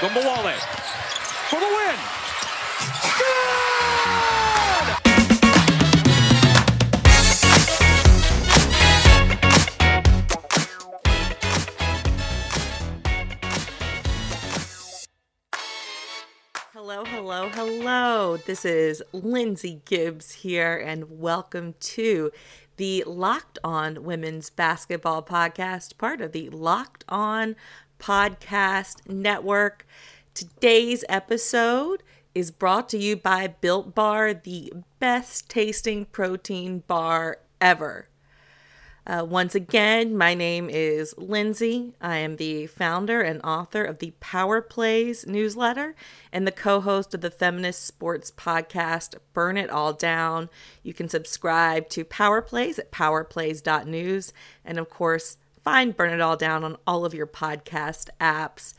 Ogunbowale for the win. Hello, hello, hello. This is Lindsay Gibbs here, and welcome to the Locked On Women's Basketball Podcast, part of the Locked On Podcast Network. Today's episode is brought to you by Built Bar, the best tasting protein bar ever. Uh, once again, my name is Lindsay. I am the founder and author of the Power Plays newsletter and the co host of the feminist sports podcast, Burn It All Down. You can subscribe to Power Plays at powerplays.news. And of course, find Burn It All Down on all of your podcast apps.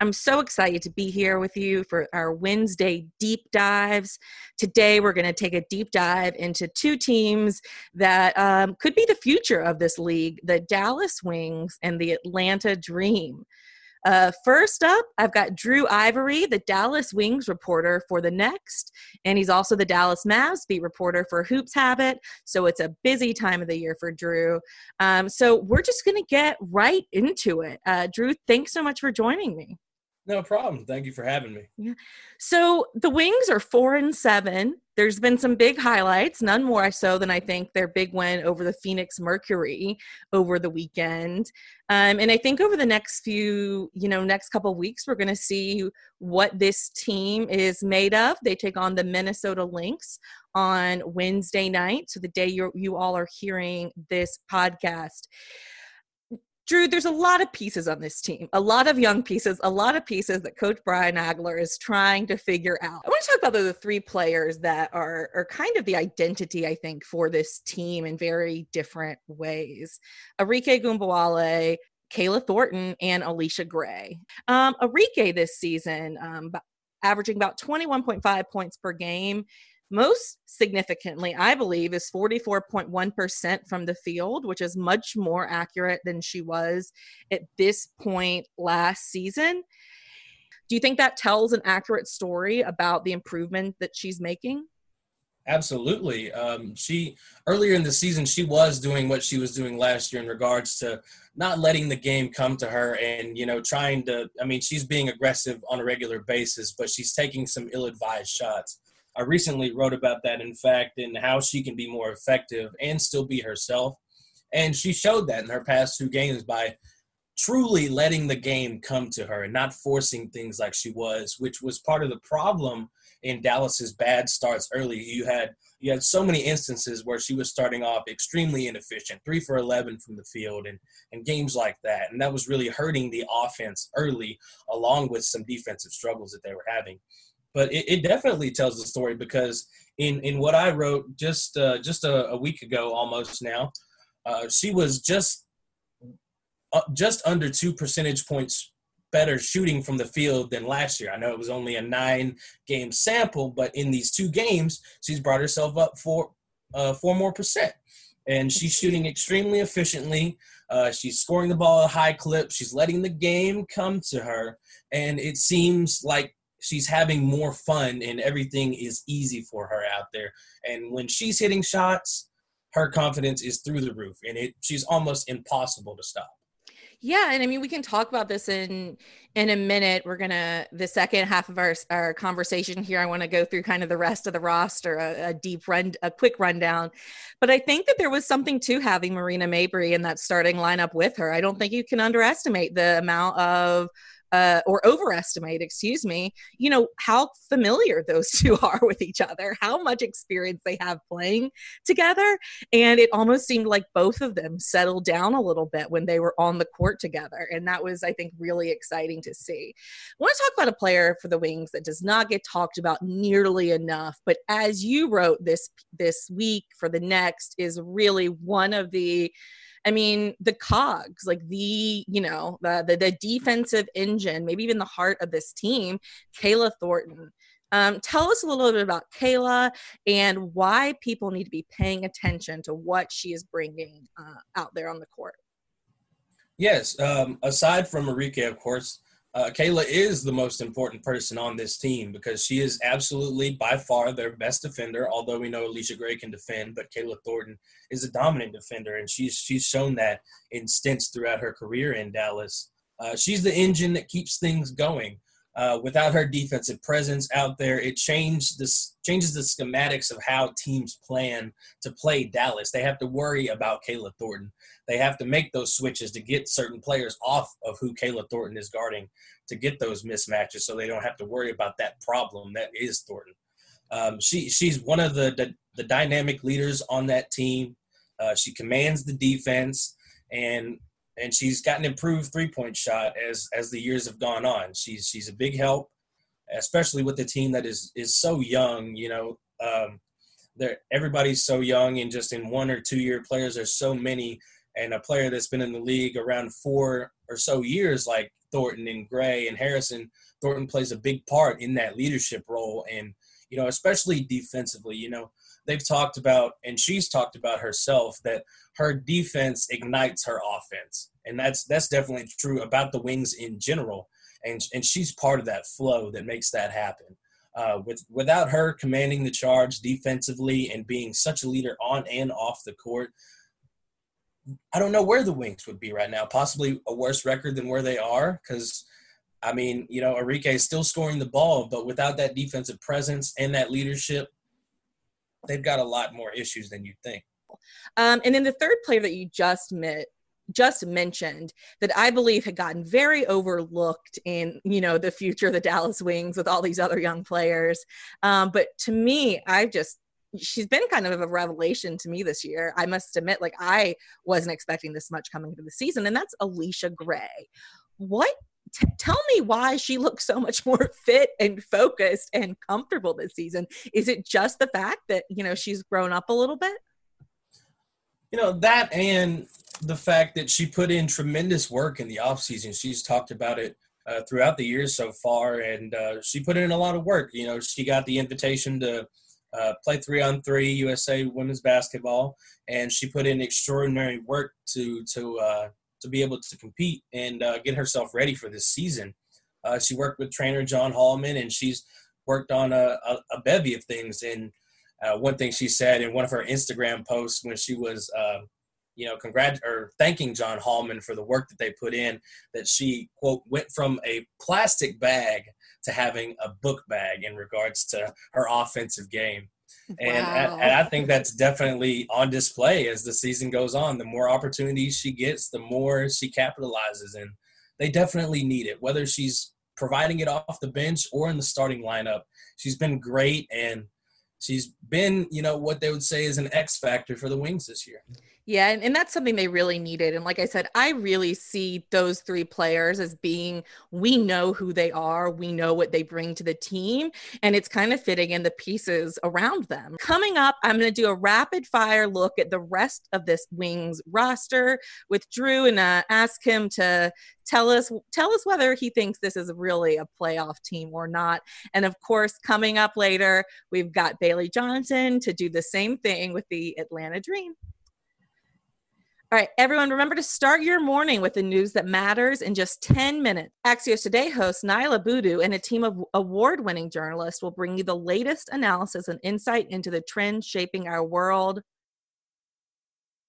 I'm so excited to be here with you for our Wednesday deep dives. Today, we're going to take a deep dive into two teams that um, could be the future of this league the Dallas Wings and the Atlanta Dream. Uh, first up, I've got Drew Ivery, the Dallas Wings reporter for the Next, and he's also the Dallas Mavs beat reporter for Hoops Habit. So it's a busy time of the year for Drew. Um, so we're just going to get right into it. Uh, Drew, thanks so much for joining me. No problem. Thank you for having me. Yeah. So the Wings are four and seven. There's been some big highlights, none more so than I think their big win over the Phoenix Mercury over the weekend. Um, and I think over the next few, you know, next couple weeks, we're going to see what this team is made of. They take on the Minnesota Lynx on Wednesday night. So the day you you all are hearing this podcast. Drew, there's a lot of pieces on this team, a lot of young pieces, a lot of pieces that Coach Brian Agler is trying to figure out. I want to talk about the, three players that are, are kind of the identity, I think, for this team in very different ways. Arike Ogunbowale, Kayla Thornton, and Allisha Gray. Um, Arike this season, um, averaging about 21.5 points per game most significantly, I believe, is 44.1% from the field, which is much more accurate than she was at this point last season. Do you think that tells an accurate story about the improvement that she's making? Absolutely. Um, she earlier in the season, she was doing what she was doing last year in regards to not letting the game come to her and you know trying to. I mean, she's being aggressive on a regular basis, but she's taking some ill-advised shots. I recently wrote about that, in fact, and how she can be more effective and still be herself. And she showed that in her past two games by truly letting the game come to her and not forcing things like she was, which was part of the problem in Dallas's bad starts early. You had you had so many instances where she was starting off extremely inefficient, three for eleven from the field, and and games like that, and that was really hurting the offense early, along with some defensive struggles that they were having but it, it, definitely tells the story because in in what I wrote just uh, just a, a, week ago almost now, uh, she was just uh, just under two percentage points better shooting from the field than last year. I know it was only a nine game sample, but in these two games, she's brought herself up for uh, four more percent. And she's shooting extremely efficiently. Uh, she's scoring the ball at a high clip. She's letting the game come to her. And it seems like she's having more fun and everything is easy for her out there. And when she's hitting shots, her confidence is through the roof and it she's almost impossible to stop. Yeah, and I mean we can talk about this in in a minute. We're gonna the second half of our our conversation here. I want to go through kind of the rest of the roster, a, a, deep run, a quick rundown. But I think that there was something to having Marina Mabrey in that starting lineup with her. I don't think you can underestimate the amount of uh, or overestimate, excuse me, you know, how familiar those two are with each other, how much experience they have playing together. And it almost seemed like both of them settled down a little bit when they were on the court together. And that was, I think, really exciting to see. I want to talk about a player for the Wings that does not get talked about nearly enough, but as you wrote this this week for the next is really one of the I mean, the cogs, like the, you know, the, the, the defensive engine, maybe even the heart of this team, Kayla Thornton. Um, tell us a little bit about Kayla and why people need to be paying attention to what she is bringing uh, out there on the court. Yes. Um, aside from Arike, of course, uh, Kayla is the most important person on this team because she is absolutely by far their best defender. Although we know Allisha Gray can defend, but Kayla Thornton is a dominant defender, and she's she's shown that in stints throughout her career in Dallas. Uh, she's the engine that keeps things going. Uh, without her defensive presence out there, it changed this changes the schematics of how teams plan to play Dallas. They have to worry about Kayla Thornton. They have to make those switches to get certain players off of who Kayla Thornton is guarding to get those mismatches, so they don't have to worry about that problem that is Thornton. Um, she she's one of the, the, the dynamic leaders on that team. Uh, she commands the defense, and and she's got an improved three point shot as as the years have gone on. She's she's a big help, especially with the team that is is so young. You know, um, there everybody's so young, and just in one or two year players, there's so many. And a player that's been in the league around four or so years, like Thornton and Gray and Harrison, Thornton plays a big part in that leadership role, and you know, especially defensively. You know, they've talked about, and she's talked about herself that her defense ignites her offense, and that's that's definitely true about the wings in general. And and she's part of that flow that makes that happen. Uh, with without her commanding the charge defensively and being such a leader on and off the court, I don't know where the Wings would be right now. Possibly a worse record than where they are because. I mean, you know, Arike is still scoring the ball, but without that defensive presence and that leadership, they've got a lot more issues than you think. Um, and then the third player that you just met just mentioned that I believe had gotten very overlooked in you know the future of the Dallas Wings with all these other young players. Um, but to me, I just she's been kind of a revelation to me this year. I must admit, like I wasn't expecting this much coming into the season, and that's Allisha Gray. What T- tell me why she looks so much more fit and focused and comfortable this season. Is it just the fact that, you know, she's grown up a little bit? You know, that and the fact that she put in tremendous work in the offseason. She's talked about it uh, throughout the years so far, and uh, she put in a lot of work. You know, she got the invitation to uh, play three on three USA women's basketball, and she put in extraordinary work to to uh, to be able to compete and uh, get herself ready for this season. Uh, she worked with trainer John Hallman, and she's worked on a, a, a bevy of things. And uh, one thing she said in one of her Instagram posts when she was, uh, you know, congrat or thanking John Hallman for the work that they put in, that she quote went from a plastic bag to having a book bag in regards to her offensive game. And, wow. and, I think that's definitely on display as the season goes on. The more opportunities she gets, the more she capitalizes. And they definitely need it, whether she's providing it off the bench or in the starting lineup. She's been great and she's been, you know, what they would say is an X factor for the Wings this year. Yeah, and, and that's something they really needed. And like I said, I really see those three players as being we know who they are, we know what they bring to the team, and it's kind of fitting in the pieces around them. Coming up, I'm going to do a rapid fire look at the rest of this Wings roster with Drew and uh, ask him to tell us tell us whether he thinks this is really a playoff team or not. And of course, coming up later, we've got Bailey Johnson to do the same thing with the Atlanta Dream. All right, everyone, remember to start your morning with the news that matters in just 10 minutes. Axios Today host Niala Boodhoo and a team of award winning journalists will bring you the latest analysis and insight into the trends shaping our world.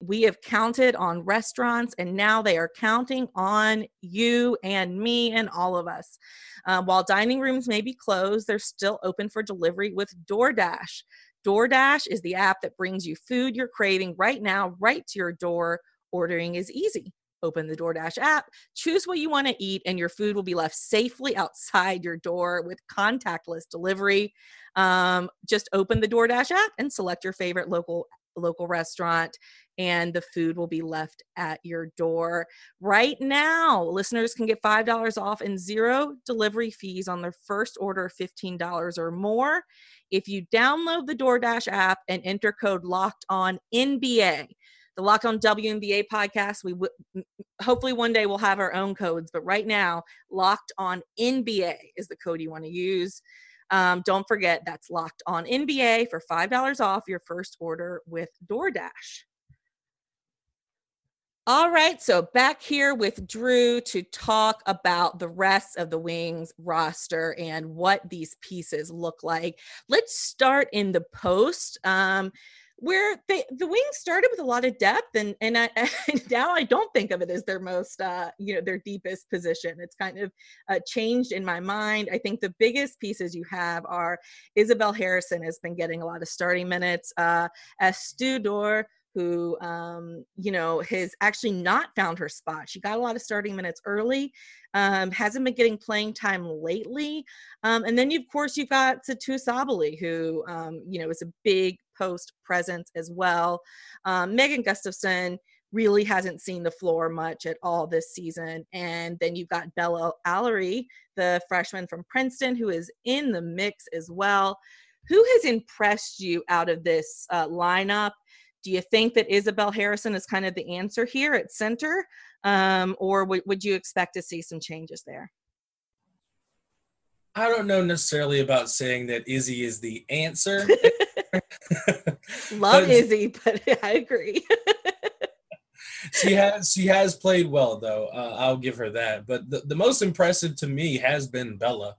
We have counted on restaurants, and now they are counting on you and me and all of us. Uh, while dining rooms may be closed, they're still open for delivery with DoorDash. DoorDash is the app that brings you food you're craving right now, right to your door Ordering is easy. Open the DoorDash app, choose what you want to eat, and your food will be left safely outside your door with contactless delivery. Um, just open the DoorDash app and select your favorite local local restaurant and the food will be left at your door. Right now, listeners can get $5 off and zero delivery fees on their first order of $15 or more. If you download the DoorDash app and enter code locked on NBA, the Locked On WNBA podcast. We w- hopefully one day we'll have our own codes, but right now, Locked On NBA is the code you want to use. Um, don't forget that's Locked On NBA for five dollars off your first order with DoorDash. All right, so back here with Drew to talk about the rest of the Wings roster and what these pieces look like. Let's start in the post. Um, where they, the wings started with a lot of depth and and I, now I don't think of it as their most uh, you know their deepest position. It's kind of uh, changed in my mind. I think the biggest pieces you have are Isabelle Harrison has been getting a lot of starting minutes. Uh, Astou Ndour who um, you know has actually not found her spot. She got a lot of starting minutes early, um, hasn't been getting playing time lately, um, and then you, of course you've got Satou Sabally, who um, you know is a big post presence as well. Um, Megan Gustafson really hasn't seen the floor much at all this season, and then you've got Bella Alarie, the freshman from Princeton, who is in the mix as well. Who has impressed you out of this uh, lineup? do you think that Isabelle Harrison is kind of the answer here at center, um, or w- would you expect to see some changes there? I don't know necessarily about saying that Izzy is the answer. Love but, Izzy, but I agree. she has she has played well though. Uh, I'll give her that. But the, the most impressive to me has been Bella.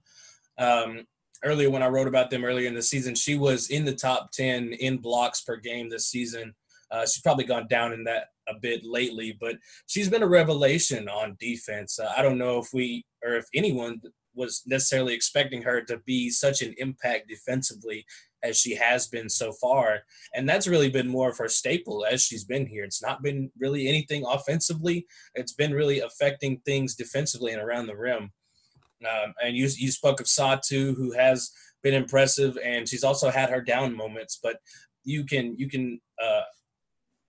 Um, earlier when I wrote about them earlier in the season, she was in the top 10 in blocks per game this season. Uh, she's probably gone down in that a bit lately, but she's been a revelation on defense. Uh, I don't know if we or if anyone was necessarily expecting her to be such an impact defensively as she has been so far. And that's really been more of her staple as she's been here. It's not been really anything offensively, it's been really affecting things defensively and around the rim. Um, and you you spoke of Satou, who has been impressive, and she's also had her down moments. But you can you can uh,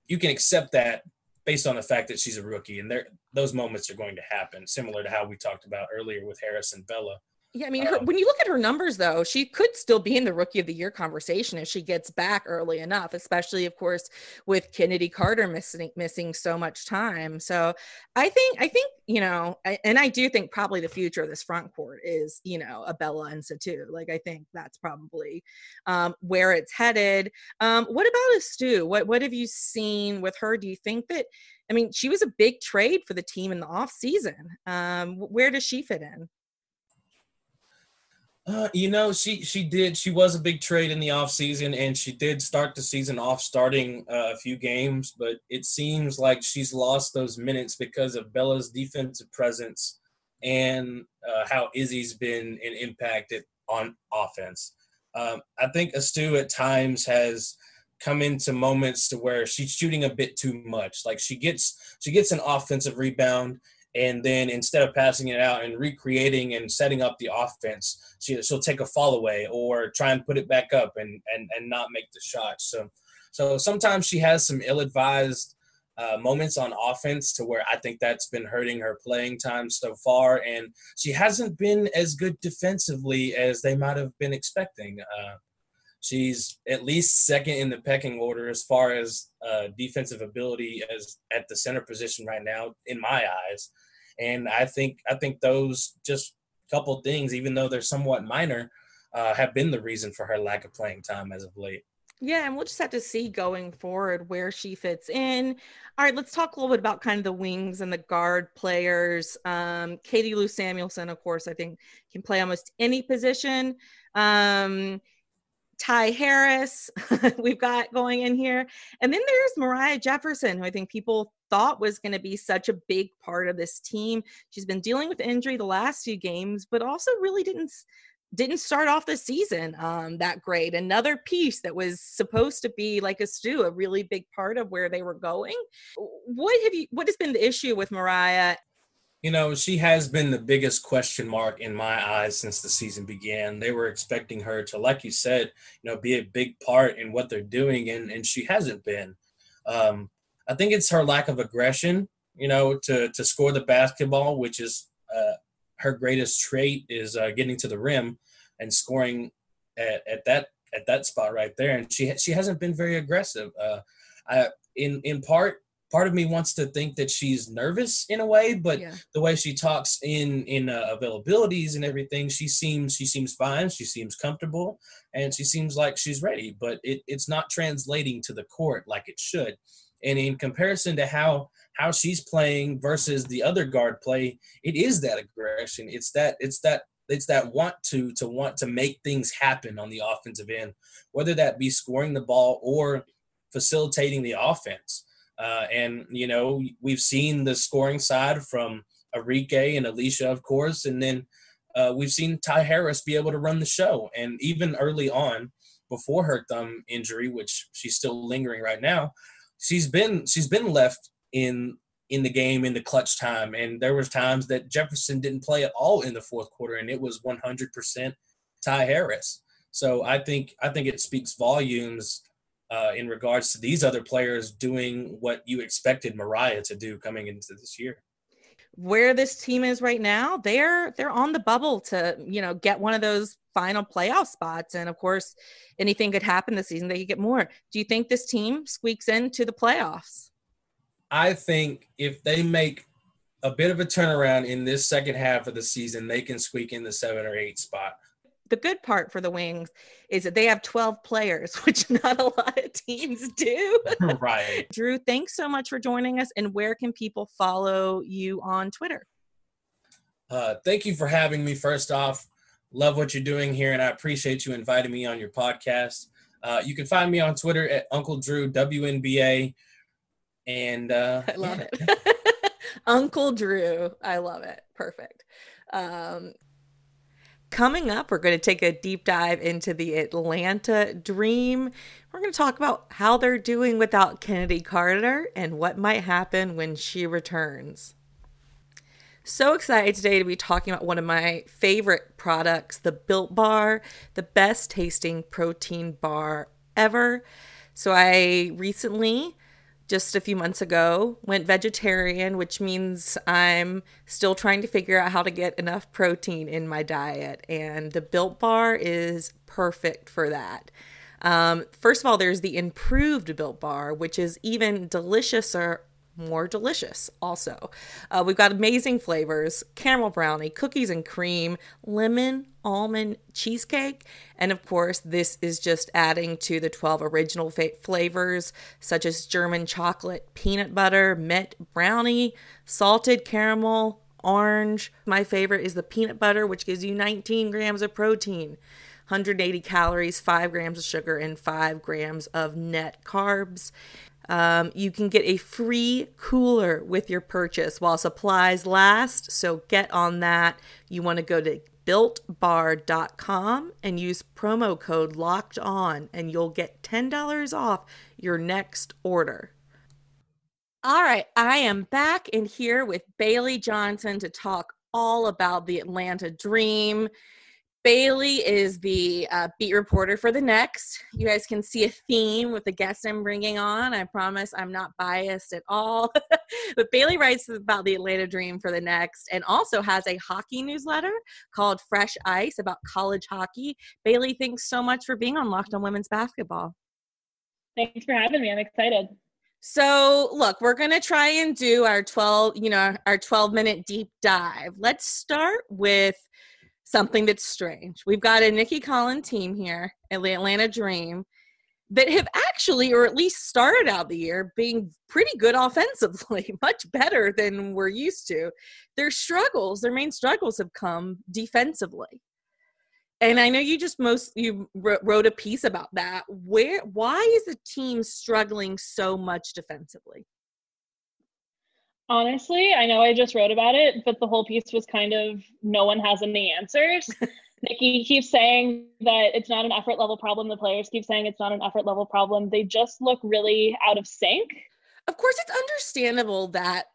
you can accept that based on the fact that she's a rookie, and there those moments are going to happen, similar to how we talked about earlier with Harris and Bella. Yeah, I mean, her, um, when you look at her numbers, though, she could still be in the Rookie of the Year conversation if she gets back early enough. Especially, of course, with Chennedy Carter missing missing so much time. So, I think, I think, you know, I, and I do think probably the future of this front court is, you know, a Bella and Satou. Like, I think that's probably um, where it's headed. Um, what about Astou? What what have you seen with her? Do you think that? I mean, she was a big trade for the team in the off season. Um, where does she fit in? Uh, you know, she she did. She was a big trade in the off season, and she did start the season off starting uh, a few games. But it seems like she's lost those minutes because of Bella's defensive presence and uh, how Izzy's been an impacted on offense. Um, I think Astou at times has come into moments to where she's shooting a bit too much. Like she gets she gets an offensive rebound and then instead of passing it out and recreating and setting up the offense, she, she'll take a fall away or try and put it back up and and and not make the shot. So so sometimes she has some ill-advised uh, moments on offense to where I think that's been hurting her playing time so far, and she hasn't been as good defensively as they might have been expecting. Uh, she's at least second in the pecking order as far as uh, defensive ability as at the center position right now, in my eyes. And I think I think those just couple things, even though they're somewhat minor, uh, have been the reason for her lack of playing time as of late. Yeah, and we'll just have to see going forward where she fits in. All right, let's talk a little bit about kind of the wings and the guard players. Um, Katie Lou Samuelson, of course, I think can play almost any position. Um, Ty Harris, we've got going in here. And then there's Moriah Jefferson, who I think people thought was going to be such a big part of this team. She's been dealing with injury the last few games, but also really didn't didn't start off the season um, that great. Another piece that was supposed to be like Astou, a really big part of where they were going. What have you? What has been the issue with Moriah? You know, she has been the biggest question mark in my eyes since the season began. They were expecting her to, like you said, you know, be a big part in what they're doing, and and she hasn't been. Um, I think it's her lack of aggression, you know, to to score the basketball, which is uh, her greatest trait is uh, getting to the rim and scoring at, at that at that spot right there. And she she hasn't been very aggressive. Uh, I in in part part of me wants to think that she's nervous in a way, but yeah. the way she talks in in uh, availabilities and everything, she seems she seems fine. She seems comfortable, and she seems like she's ready. But it, it's not translating to the court like it should. And in comparison to how how she's playing versus the other guard play, it is that aggression. It's that it's that it's that want to to want to make things happen on the offensive end, whether that be scoring the ball or facilitating the offense. Uh, and you know we've seen the scoring side from Arike and Allisha, of course, and then uh, we've seen Ty Harris be able to run the show. And even early on, before her thumb injury, which she's still lingering right now, she's been she's been left in in the game in the clutch time. And there was times that Jefferson didn't play at all in the fourth quarter, and it was 100% Ty Harris. So I think I think it speaks volumes uh, in regards to these other players doing what you expected Moriah to do coming into this year. Where this team is right now, they're they're on the bubble to you know get one of those final playoff spots, and of course, anything could happen this season. They could get more. Do you think this team squeaks into the playoffs? I think if they make a bit of a turnaround in this second half of the season, they can squeak in the seven or eight spot. The good part for the Wings is that they have 12 players, which not a lot of teams do. right. Drew, thanks so much for joining us. And where can people follow you on Twitter? Uh, thank you for having me. First off, love what you're doing here, and I appreciate you inviting me on your podcast. Uh, you can find me on Twitter at Uncle Drew WNBA. And uh, I love it. Uncle Drew. I love it. Perfect. Um, coming up, we're going to take a deep dive into the Atlanta Dream. We're going to talk about how they're doing without Chennedy Carter and what might happen when she returns. So excited today to be talking about one of my favorite products, the Built Bar, the best tasting protein bar ever. So I recently just a few months ago, went vegetarian, which means I'm still trying to figure out how to get enough protein in my diet. And the Built Bar is perfect for that. Um, first of all, there's the improved Built Bar, which is even deliciouser more delicious also. Uh, we've got amazing flavors caramel brownie, cookies and cream, lemon, almond cheesecake. And of course, this is just adding to the 12 original fa- flavors such as German chocolate, peanut butter, mint brownie, salted caramel, orange. My favorite is the peanut butter, which gives you 19 grams of protein. 180 calories, 5 grams of sugar, and 5 grams of net carbs. Um, you can get a free cooler with your purchase while supplies last. So get on that. You want to go to builtbar.com and use promo code locked on, and you'll get $10 off your next order. All right, I am back in here with Bailey Johnson to talk all about the Atlanta Dream. Bailey is the uh, beat reporter for the Next. You guys can see a theme with the guests I'm bringing on. I promise I'm not biased at all. but Bailey writes about the Atlanta Dream for the Next and also has a hockey newsletter called Fresh Ice about college hockey. Bailey, thanks so much for being on Locked on Women's Basketball. Thanks for having me. I'm excited. So, look, we're going to try and do our 12, you know, our 12 minute deep dive. Let's start with something that's strange. We've got a Nicki Collen team here at the Atlanta Dream that have actually, or at least started out the year, being pretty good offensively, much better than we're used to. Their struggles, their main struggles have come defensively. And I know you just most you wrote a piece about that. Where why is the team struggling so much defensively? Honestly, I know I just wrote about it, but the whole piece was kind of no one has any answers. Nicki keeps saying that it's not an effort level problem. The players keep saying it's not an effort level problem. They just look really out of sync. Of course, it's understandable that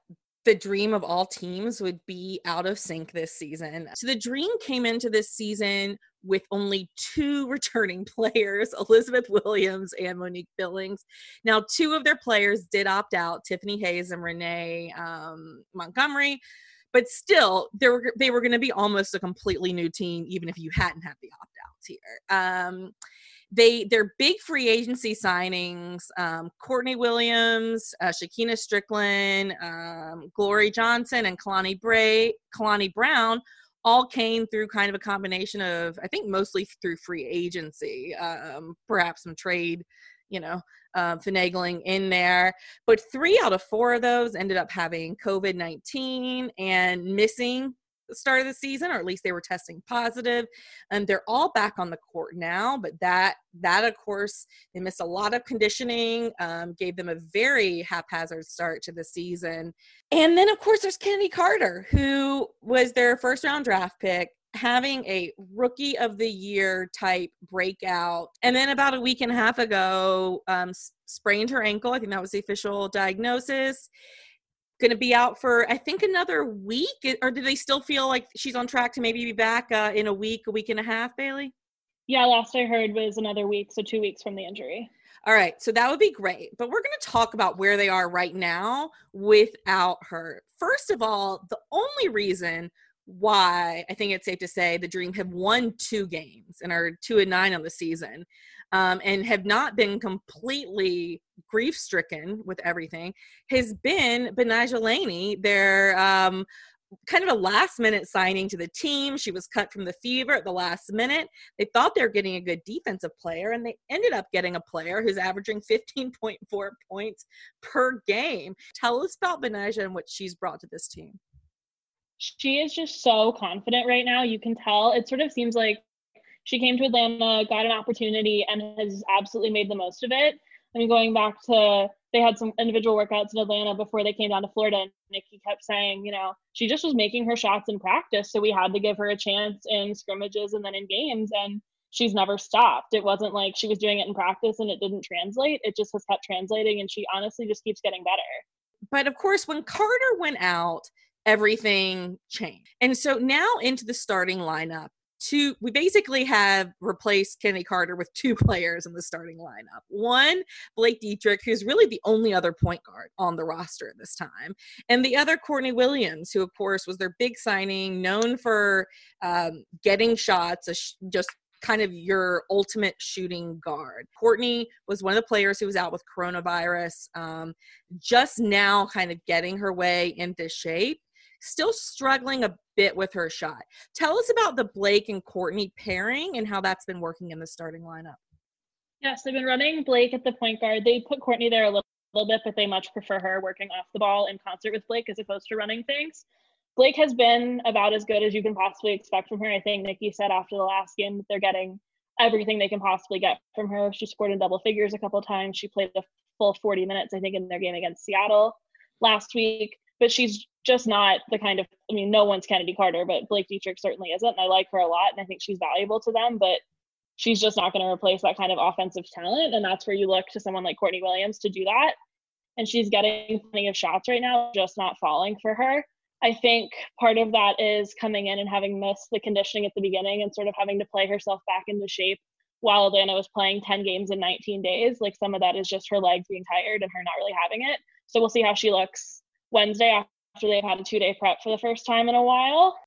the dream of all teams would be out of sync this season. So the dream came into this season with only two returning players, Elizabeth Williams and Monique Billings. Now, two of their players did opt out, Tiffany Hayes and Renee um, Montgomery. But still, they were they were going to be almost a completely new team, even if you hadn't had the opt outs here. Um, they their big free agency signings um, courtney williams uh, shekinna stricklen um, glory johnson and kalani bray kalani brown all came through kind of a combination of i think mostly through free agency um, perhaps some trade you know, uh, finagling in there. But three out of four of those ended up having COVID 19 and missing start of the season, or at least they were testing positive. And they're all back on the court now, but that that of course they missed a lot of conditioning, um, gave them a very haphazard start to the season. And then of course there's Chennedy Carter, who was their first round draft pick having a rookie of the year type breakout and then about a week and a half ago um, sprained her ankle i think that was the official diagnosis going to be out for I think another week, or do they still feel like she's on track to maybe be back uh, in a week, a week and a half, Bailey? Yeah, last I heard was another week, so two weeks from the injury. All right, so that would be great. But we're going to talk about where they are right now without her. First of all, the only reason why I think it's safe to say the Dream have won two games and are two and nine on the season um, and have not been completely grief stricken with everything has been Betnijah Laney, their um, kind of a last minute signing to the team. She was cut from the fever at the last minute. They thought they were getting a good defensive player, and they ended up getting a player who's averaging 15.4 points per game. Tell us about Betnijah and what she's brought to this team. She is just so confident right now. You can tell. It sort of seems like she came to Atlanta, got an opportunity, and has absolutely made the most of it. I mean, going back to they had some individual workouts in Atlanta before they came down to Florida, and Nicki kept saying, you know, she just was making her shots in practice, so we had to give her a chance in scrimmages and then in games, and she's never stopped. It wasn't like she was doing it in practice and it didn't translate. It just has kept translating, and she honestly just keeps getting better. But of course, when Carter went out, everything changed. And so now into the starting lineup, two we basically have replaced Kenny Carter with two players in the starting lineup. One, Blake Dietrick, who's really the only other point guard on the roster at this time, and the other Courtney Williams, who of course was their big signing, known for um, getting shots, just kind of your ultimate shooting guard. Courtney was one of the players who was out with coronavirus, um, just now kind of getting her way into shape still struggling a bit with her shot. Tell us about the Blake and Courtney pairing and how that's been working in the starting lineup. Yes, they've been running Blake at the point guard. They put Courtney there a little, little bit, but they much prefer her working off the ball in concert with Blake as opposed to running things. Blake has been about as good as you can possibly expect from her. I think Nicki said after the last game that they're getting everything they can possibly get from her. She scored in double figures a couple times. She played a full 40 minutes, I think, in their game against Seattle last week. But she's just not the kind of I mean, no one's Chennedy Carter, but Blake Dietrick certainly isn't. And I like her a lot and I think she's valuable to them, but she's just not going to replace that kind of offensive talent. And that's where you look to someone like Courtney Williams to do that. And she's getting plenty of shots right now, just not falling for her. I think part of that is coming in and having missed the conditioning at the beginning and sort of having to play herself back into shape while Atlanta was playing 10 games in 19 days. Like some of that is just her legs being tired and her not really having it. So we'll see how she looks Wednesday after they've had a two day prep for the first time in a while.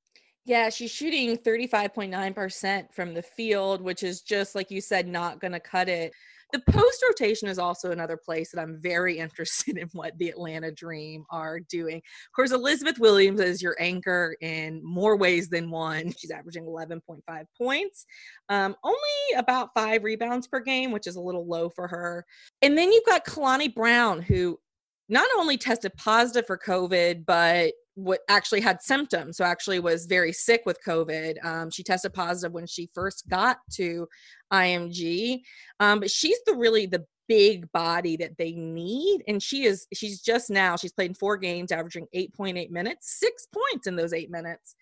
Yeah, she's shooting 35.9% from the field, which is just like you said, not going to cut it. The post rotation is also another place that I'm very interested in what the Atlanta Dream are doing. Of course, Elizabeth Williams is your anchor in more ways than one. She's averaging 11.5 points, um, only about five rebounds per game, which is a little low for her. And then you've got Kalani Brown, who not only tested positive for COVID, but what actually had symptoms. So actually was very sick with COVID. Um, she tested positive when she first got to IMG. Um, but she's the really the big body that they need. And she is, she's just now, she's played four games, averaging 8.8 minutes, six points in those eight minutes.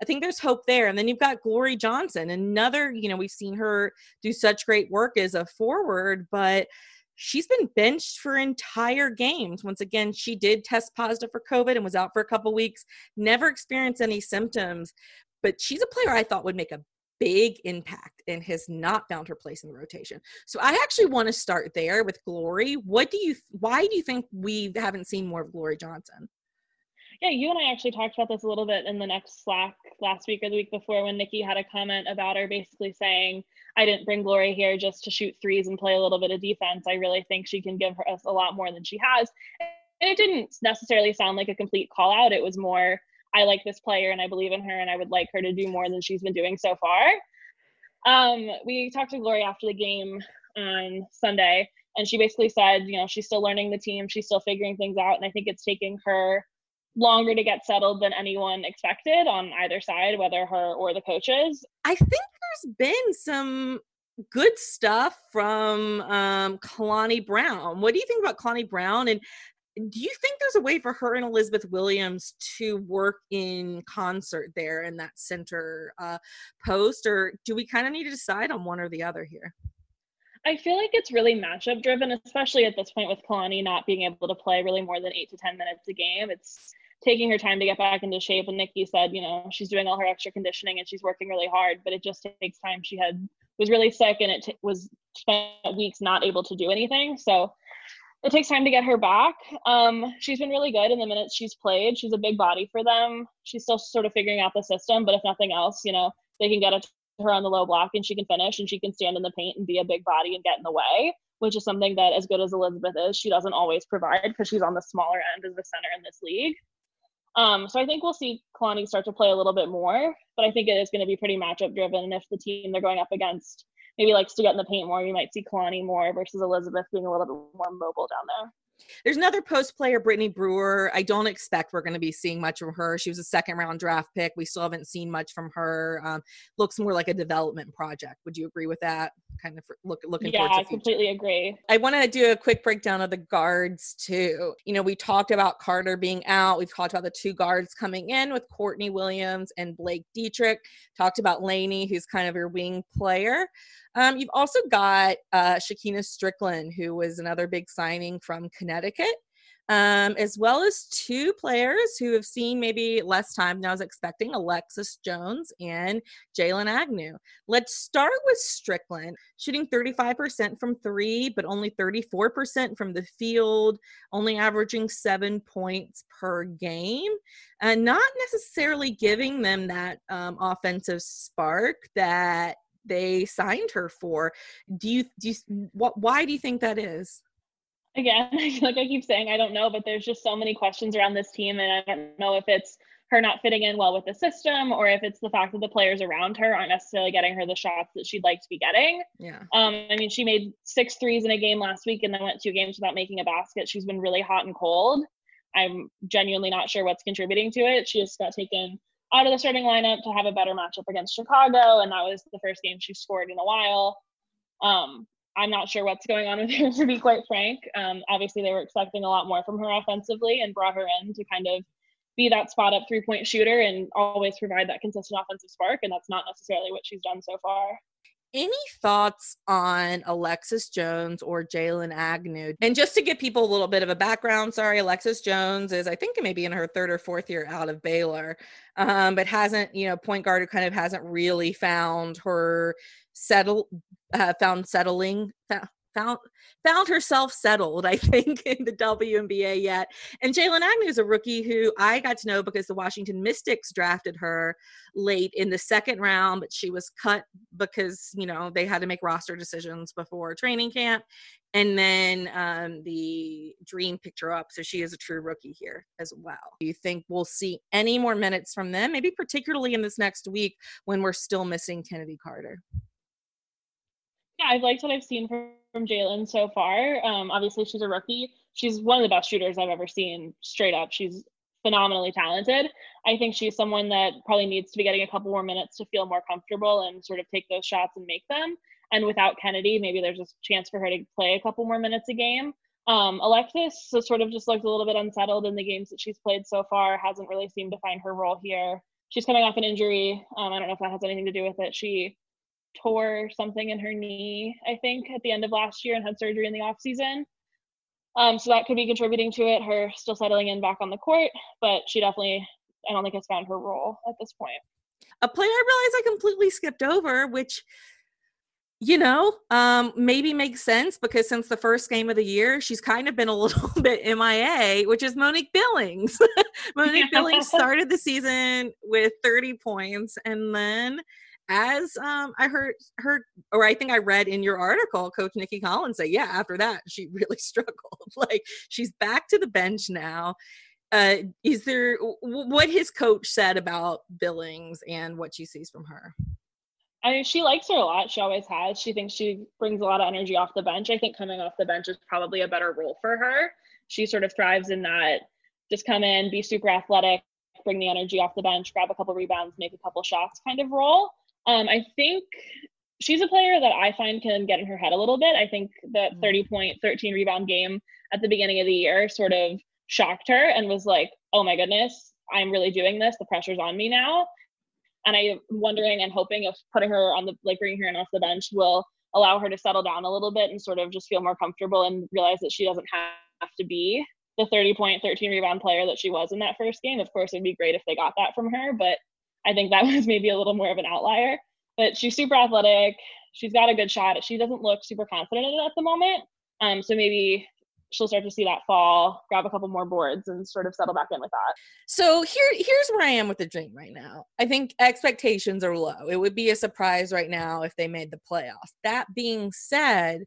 I think there's hope there. And then you've got Glory Johnson, another, you know, we've seen her do such great work as a forward, but she's been benched for entire games. Once again, she did test positive for COVID and was out for a couple weeks, never experienced any symptoms, but she's a player I thought would make a big impact and has not found her place in the rotation. So I actually want to start there with Glory. What do you why do you think we haven't seen more of Glory Johnson? Yeah, you and I actually talked about this a little bit in the next Slack last week or the week before when Nicki had a comment about her basically saying, I didn't bring Glory here just to shoot threes and play a little bit of defense. I really think she can give us a lot more than she has. And it didn't necessarily sound like a complete call out. It was more, I like this player and I believe in her and I would like her to do more than she's been doing so far. Um, we talked to Glory after the game on Sunday And she basically said, you know, she's still learning the team, she's still figuring things out. And I think it's taking her longer to get settled than anyone expected on either side, whether her or the coaches. I think there's been some good stuff from um, Kalani Brown. What do you think about Kalani Brown? And do you think there's a way for her and Elizabeth Williams to work in concert there in that center uh, post, or do we kind of need to decide on one or the other here? I feel like it's really matchup driven, especially at this point with Kalani not being able to play really more than eight to 10 minutes a game. It's taking her time to get back into shape. And Nicki said, you know, she's doing all her extra conditioning and she's working really hard, but it just takes time. She had was really sick and it t- was spent weeks not able to do anything. So it takes time to get her back. Um, she's been really good in the minutes she's played. She's a big body for them. She's still sort of figuring out the system, but if nothing else, you know, they can get to her on the low block and she can finish and she can stand in the paint and be a big body and get in the way, which is something that as good as Elizabeth is, she doesn't always provide because she's on the smaller end as the center in this league. Um, so I think we'll see Kalani start to play a little bit more, but I think it is going to be pretty matchup driven. And if the team they're going up against maybe likes to get in the paint more, you might see Kalani more versus Elizabeth being a little bit more mobile down there. There's another post player, Brittany Brewer. I don't expect we're going to be seeing much from her. She was a second round draft pick. We still haven't seen much from her. Um, looks more like a development project. Would you agree with that? Kind of look looking. Forward. Yeah, I completely agree. I want to do a quick breakdown of the guards too. You know, we talked about Carter being out. We've talked about the two guards coming in with Courtney Williams and Blake Dietrick. Talked about Laney, who's kind of your wing player. Um, you've also got uh, Shekinna Stricklen, who was another big signing from Connecticut, um, as well as two players who have seen maybe less time than I was expecting Alexis Jones and Jaylen Agnew. Let's start with Stricklen, shooting 35% from three, but only 34% from the field, only averaging seven points per game, and not necessarily giving them that um, offensive spark that they signed her for. Do you do you, what? Why do you think that is? Again, like I keep saying, I don't know, but there's just so many questions around this team, and I don't know if it's her not fitting in well with the system or if it's the fact that the players around her aren't necessarily getting her the shots that she'd like to be getting. Yeah. Um, I mean, she made six threes in a game last week and then went two games without making a basket. She's been really hot and cold. I'm genuinely not sure what's contributing to it. She just got taken out of the starting lineup to have a better matchup against Chicago, and that was the first game she scored in a while. Um, I'm not sure what's going on with her, to be quite frank. Um, obviously, they were expecting a lot more from her offensively and brought her in to kind of be that spot up three point shooter and always provide that consistent offensive spark. And that's not necessarily what she's done so far. Any thoughts on Alexis Jones or Jaylen Agnew? And just to give people a little bit of a background, sorry, Alexis Jones is, I think, maybe in her third or fourth year out of Baylor, um, but hasn't, you know, point guard who kind of hasn't really found her settle, uh, found settling, found found herself settled, I think, in the WNBA yet. And Jaylen Agnew is a rookie who I got to know because the Washington Mystics drafted her late in the second round, but she was cut because, you know, they had to make roster decisions before training camp. And then um, the Dream picked her up. So she is a true rookie here as well. Do you think we'll see any more minutes from them, maybe particularly in this next week when we're still missing Chennedy Carter? Yeah, I've liked what I've seen from, from Jaylen so far. Um, obviously, she's a rookie. She's one of the best shooters I've ever seen, straight up. She's phenomenally talented. I think she's someone that probably needs to be getting a couple more minutes to feel more comfortable and sort of take those shots and make them. And without Chennedy, maybe there's a chance for her to play a couple more minutes a game. Um, Alexis has sort of just looked a little bit unsettled in the games that she's played so far, hasn't really seemed to find her role here. She's coming off an injury. Um, I don't know if that has anything to do with it. She tore something in her knee, I think, at the end of last year and had surgery in the off season. Um, so that could be contributing to it, her still settling in back on the court, but she definitely, I don't think has found her role at this point. A player I realized I completely skipped over, which you know, um, maybe makes sense because since the first game of the year, she's kind of been a little bit MIA, which is Monique Billings. Monique. Billings started the season with 30 points and then as um, I heard heard or I think I read in your article, Coach Nicki Collins say, yeah, after that she really struggled. like she's back to the bench now. Uh, is there what his coach said about Billings and what she sees from her? I mean, she likes her a lot. She always has. She thinks she brings a lot of energy off the bench. I think coming off the bench is probably a better role for her. She sort of thrives in that just come in, be super athletic, bring the energy off the bench, grab a couple rebounds, make a couple shots kind of role. Um, I think she's a player that I find can get in her head a little bit. I think the mm. 30 point, 13 rebound game at the beginning of the year sort of shocked her and was like, oh my goodness, I'm really doing this. The pressure's on me now. And I'm wondering and hoping if putting her on the, like bringing her in off the bench will allow her to settle down a little bit and sort of just feel more comfortable and realize that she doesn't have to be the 30 point, 13 rebound player that she was in that first game. Of course, it'd be great if they got that from her, but I think that was maybe a little more of an outlier. But she's super athletic. She's got a good shot. She doesn't look super confident in it at the moment. Um, so maybe she'll start to see that fall, grab a couple more boards, and sort of settle back in with that. So here, here's where I am with the dream right now. I think expectations are low. It would be a surprise right now if they made the playoffs. That being said,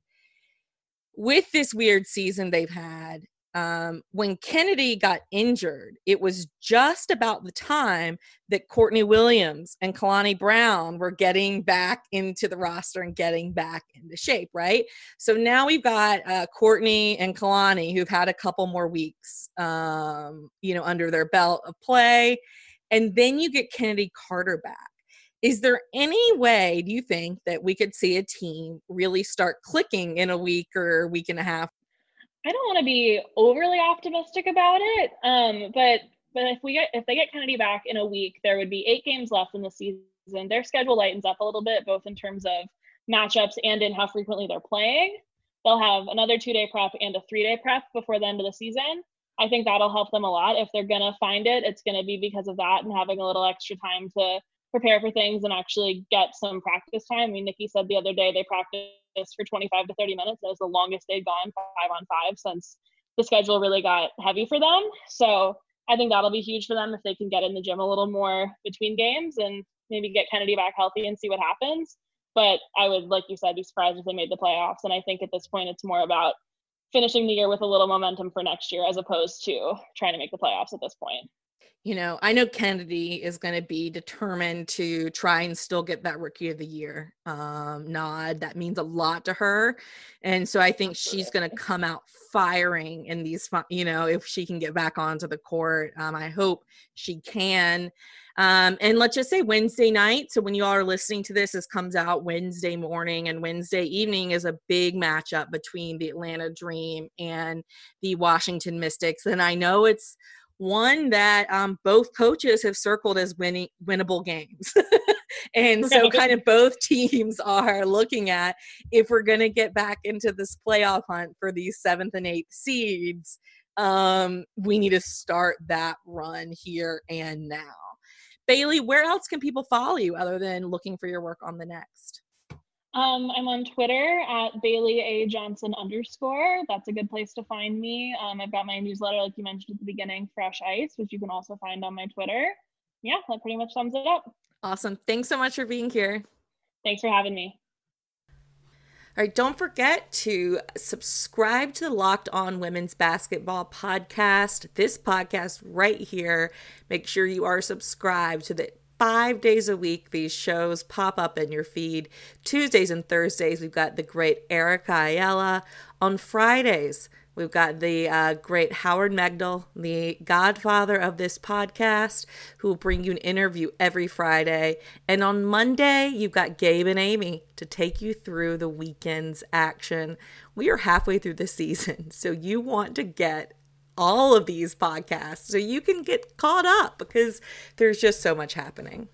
with this weird season they've had, um, when Chennedy got injured, it was just about the time that Courtney Williams and Kalani Brown were getting back into the roster and getting back into shape, right? So now we've got uh, Courtney and Kalani who've had a couple more weeks, um, you know, under their belt of play. And then you get Chennedy Carter back. Is there any way, do you think, that we could see a team really start clicking in a week or a week and a half I don't want to be overly optimistic about it. Um, but but if we get if they get Chennedy back in a week, there would be eight games left in the season. Their schedule lightens up a little bit, both in terms of matchups and in how frequently they're playing. They'll have another two day prep and a three day prep before the end of the season. I think that'll help them a lot. If they're gonna find it, it's gonna be because of that and having a little extra time to prepare for things and actually get some practice time. I mean, Nicki said the other day they practiced for 25 to 30 minutes. That was the longest they'd gone five on five since the schedule really got heavy for them. So I think that'll be huge for them if they can get in the gym a little more between games and maybe get Chennedy back healthy and see what happens. But I would, like you said, be surprised if they made the playoffs. And I think at this point, it's more about finishing the year with a little momentum for next year as opposed to trying to make the playoffs at this point you know, I know Chennedy is going to be determined to try and still get that rookie of the year um, nod. That means a lot to her. And so I think she's going to come out firing in these, you know, if she can get back onto the court. Um, I hope she can. Um, and let's just say Wednesday night. So when you all are listening to this, this comes out Wednesday morning, and Wednesday evening is a big matchup between the Atlanta Dream and the Washington Mystics. And I know it's one that um, both coaches have circled as winning winnable games. and so kind of both teams are looking at if we're going to get back into this playoff hunt for these seventh and eighth seeds um, we need to start that run here and now. Bailey where else can people follow you other than looking for your work on the next um, I'm on Twitter at Bailey A Johnson underscore. That's a good place to find me. Um, I've got my newsletter, like you mentioned at the beginning, Fresh Ice, which you can also find on my Twitter. Yeah, that pretty much sums it up. Awesome. Thanks so much for being here. Thanks for having me. All right, don't forget to subscribe to the Locked On Women's Basketball podcast. This podcast right here. Make sure you are subscribed to the five days a week, these shows pop up in your feed. Tuesdays and Thursdays, we've got the great Erica Ayala. On Fridays, we've got the uh, great Howard Megdal, the godfather of this podcast, who will bring you an interview every Friday. And on Monday, you've got Gabe and Amy to take you through the weekend's action. We are halfway through the season, so you want to get all of these podcasts so you can get caught up because there's just so much happening.